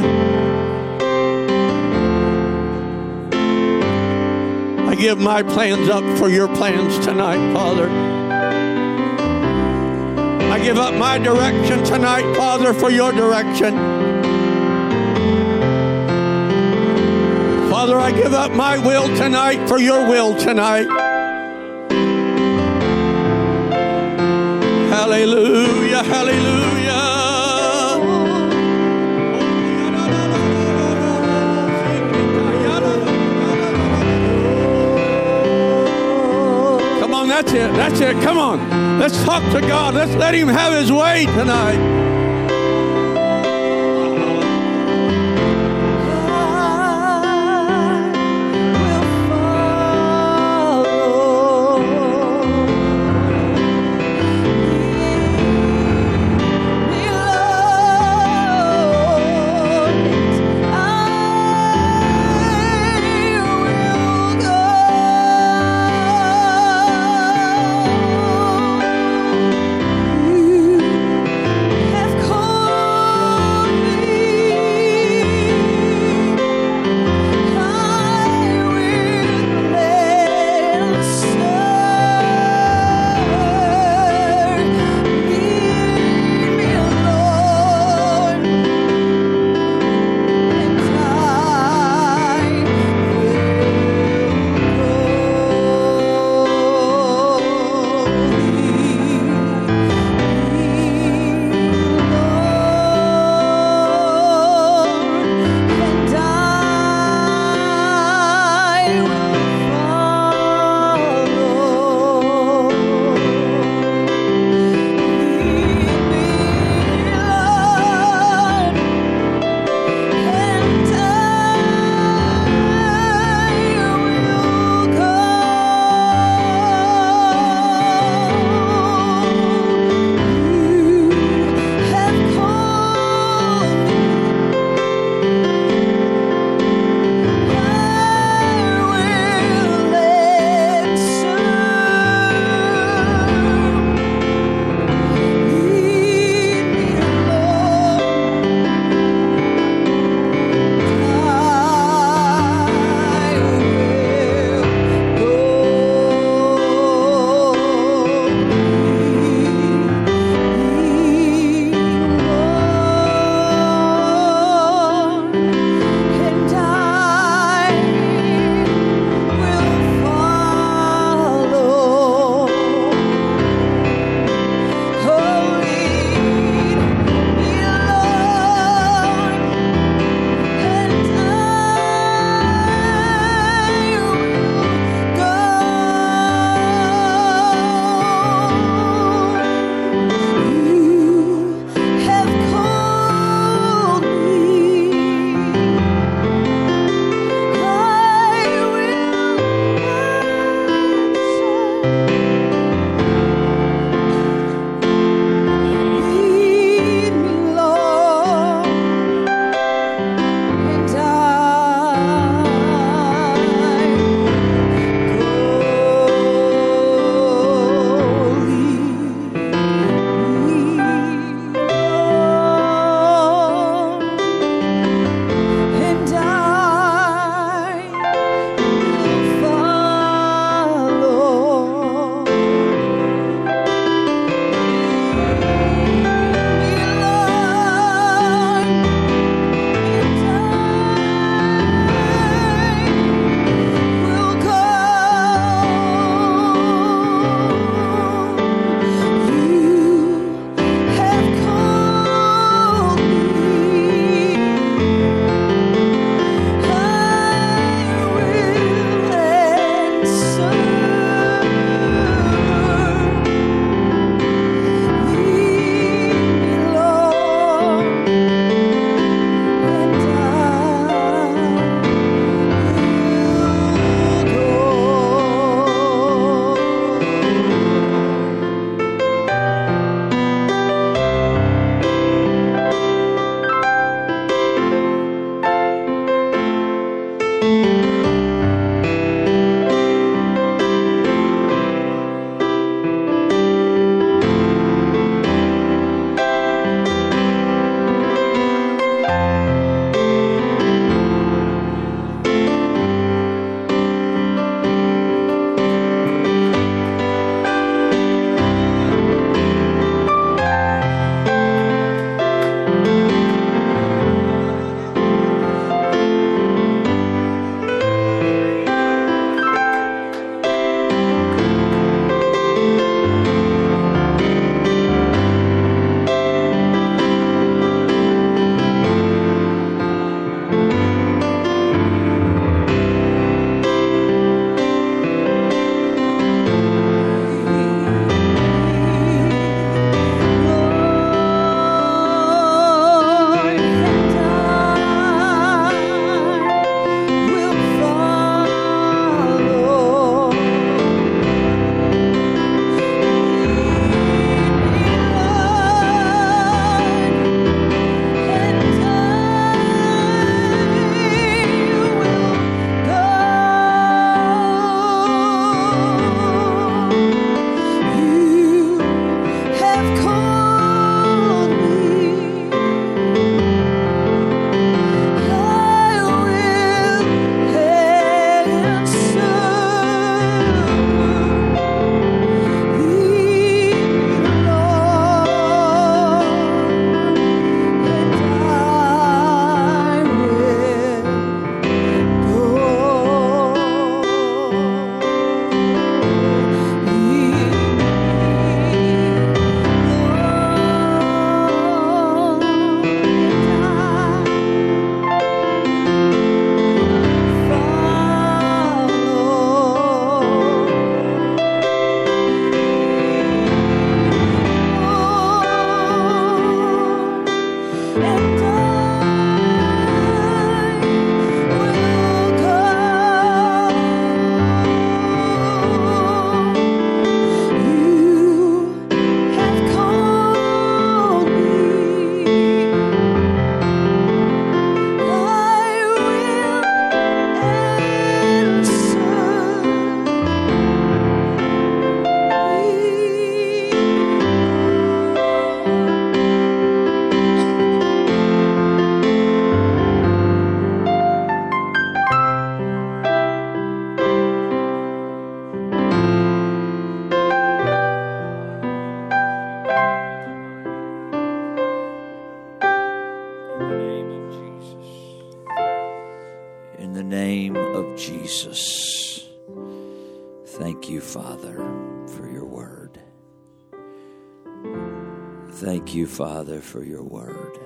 I give my plans up for your plans tonight, Father. I give up my direction tonight, Father, for your direction. Father, I give up my will tonight for your will tonight. Hallelujah, hallelujah. Come on, that's it, that's it, come on. Let's talk to God. Let's let Him have His way tonight. Father, for your word.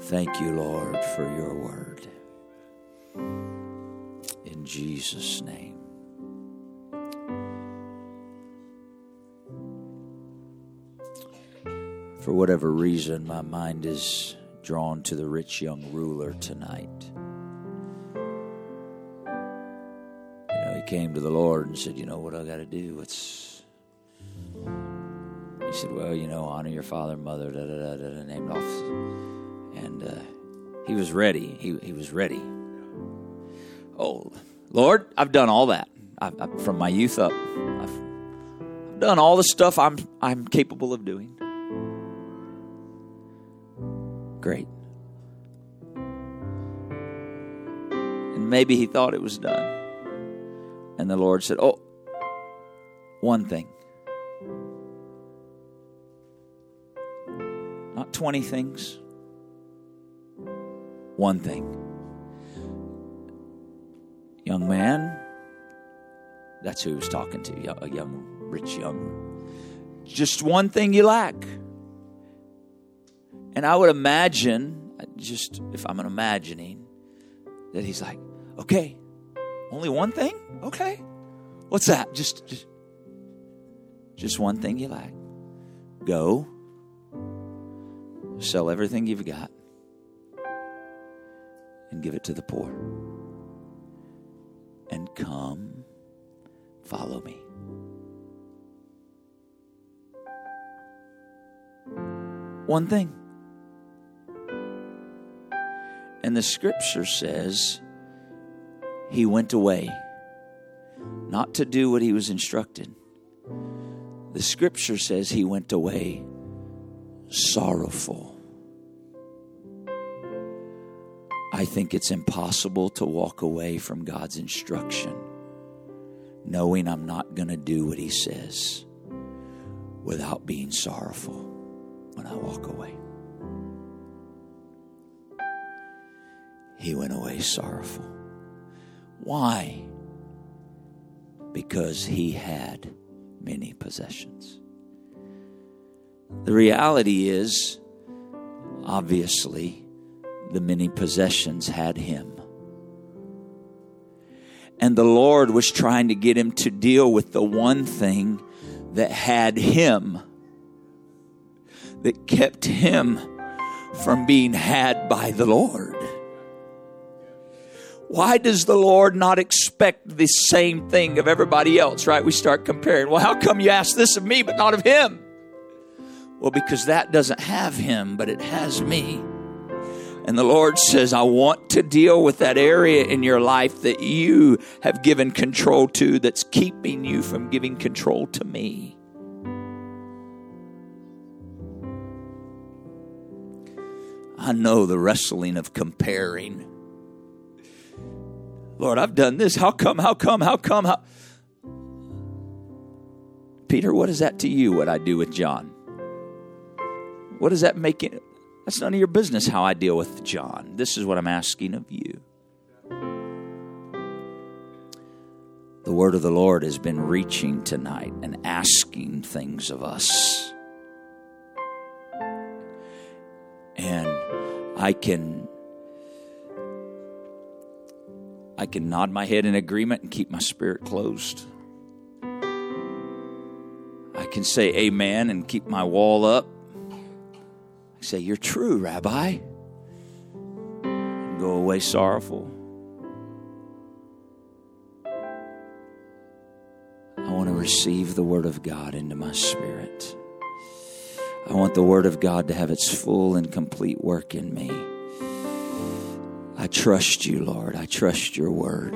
Thank you, Lord, for your word. In Jesus' name. For whatever reason, my mind is drawn to the rich young ruler tonight. You know, he came to the Lord and said, You know what I got to do? It's. He said, Well, you know, honor your father and mother, da da da da, da named off. And uh, he was ready. He, he was ready. Oh, Lord, I've done all that. I've, I've, from my youth up. I've, I've done all the stuff I'm, I'm capable of doing. Great. And maybe he thought it was done. And the Lord said, Oh, one thing. 20 things. One thing. Young man, that's who he was talking to, a young, rich young. Just one thing you lack. And I would imagine, just if I'm imagining, that he's like, okay, only one thing? Okay. What's that? Just, just, just one thing you lack. Go, sell everything you've got, and give it to the poor. And come, follow me. One thing. And the scripture says he went away, not to do what he was instructed. The scripture says he went away sorrowful. I think it's impossible to walk away from God's instruction knowing I'm not going to do what he says without being sorrowful when I walk away. he went away sorrowful. Why? Because he had many possessions. The reality is, obviously, the many possessions had him. And the Lord was trying to get him to deal with the one thing that had him, that kept him from being had by the Lord. Why does the Lord not expect the same thing of everybody else, right? We start comparing. Well, how come you ask this of me but not of him? Well, because that doesn't have him, but it has me. And the Lord says, I want to deal with that area in your life that you have given control to that's keeping you from giving control to me. I know the wrestling of comparing. Lord, I've done this. How come? How come? How come? How? Peter, what is that to you, what I do with John? What does that make it? That's none of your business how I deal with John. This is what I'm asking of you. The word of the Lord has been reaching tonight and asking things of us. And I can I can nod my head in agreement and keep my spirit closed. I can say amen and keep my wall up. Say, You're true, Rabbi. And go away sorrowful. I want to receive the Word of God into my spirit. I want the Word of God to have its full and complete work in me. I trust you, Lord. I trust your word.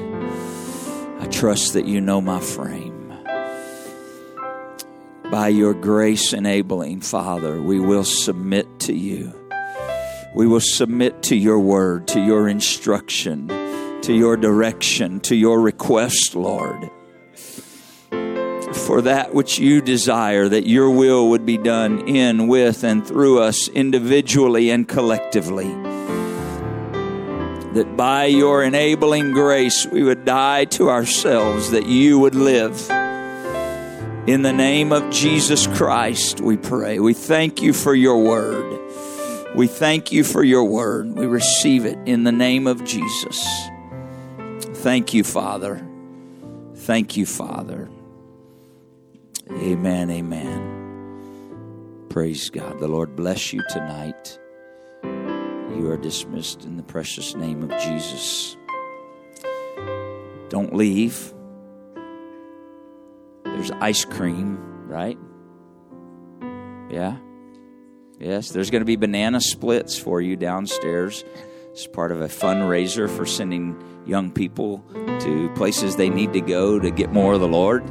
I trust that you know my frame. By your grace enabling, Father, we will submit to you. We will submit to your word, to your instruction, to your direction, to your request, Lord. For that which you desire, that your will would be done in, with, and through us individually and collectively. that by your enabling grace we would die to ourselves, that you would live. In the name of Jesus Christ, we pray. We thank you for your word. We thank you for your word. We receive it in the name of Jesus. Thank you, Father. Thank you, Father. Amen. Amen. Praise God. The Lord bless you tonight. You are dismissed in the precious name of Jesus. Don't leave. There's ice cream, right? Yeah? Yes, there's going to be banana splits for you downstairs. It's part of a fundraiser for sending young people to places they need to go to get more of the Lord.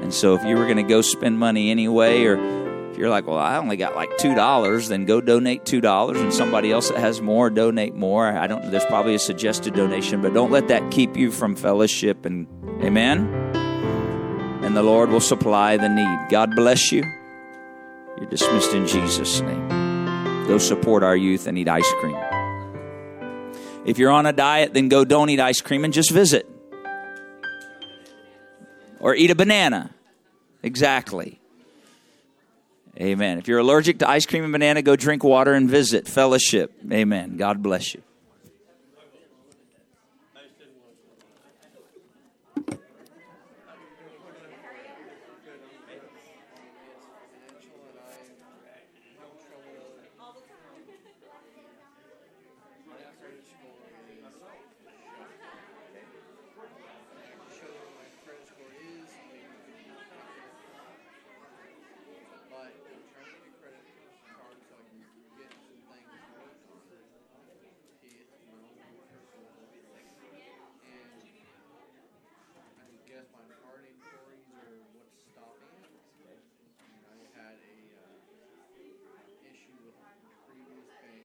And so if you were going to go spend money anyway, or if you're like, well, I only got like $2, then go donate $2 and somebody else that has more, donate more. I don't, there's probably a suggested donation, but don't let that keep you from fellowship and amen and the Lord will supply the need. God bless you. You're dismissed in Jesus' name. Go support our youth and eat ice cream. If you're on a diet, then go don't eat ice cream and just visit. Or eat a banana. Exactly. Amen. If you're allergic to ice cream and banana, go drink water and visit. Fellowship. Amen. God bless you.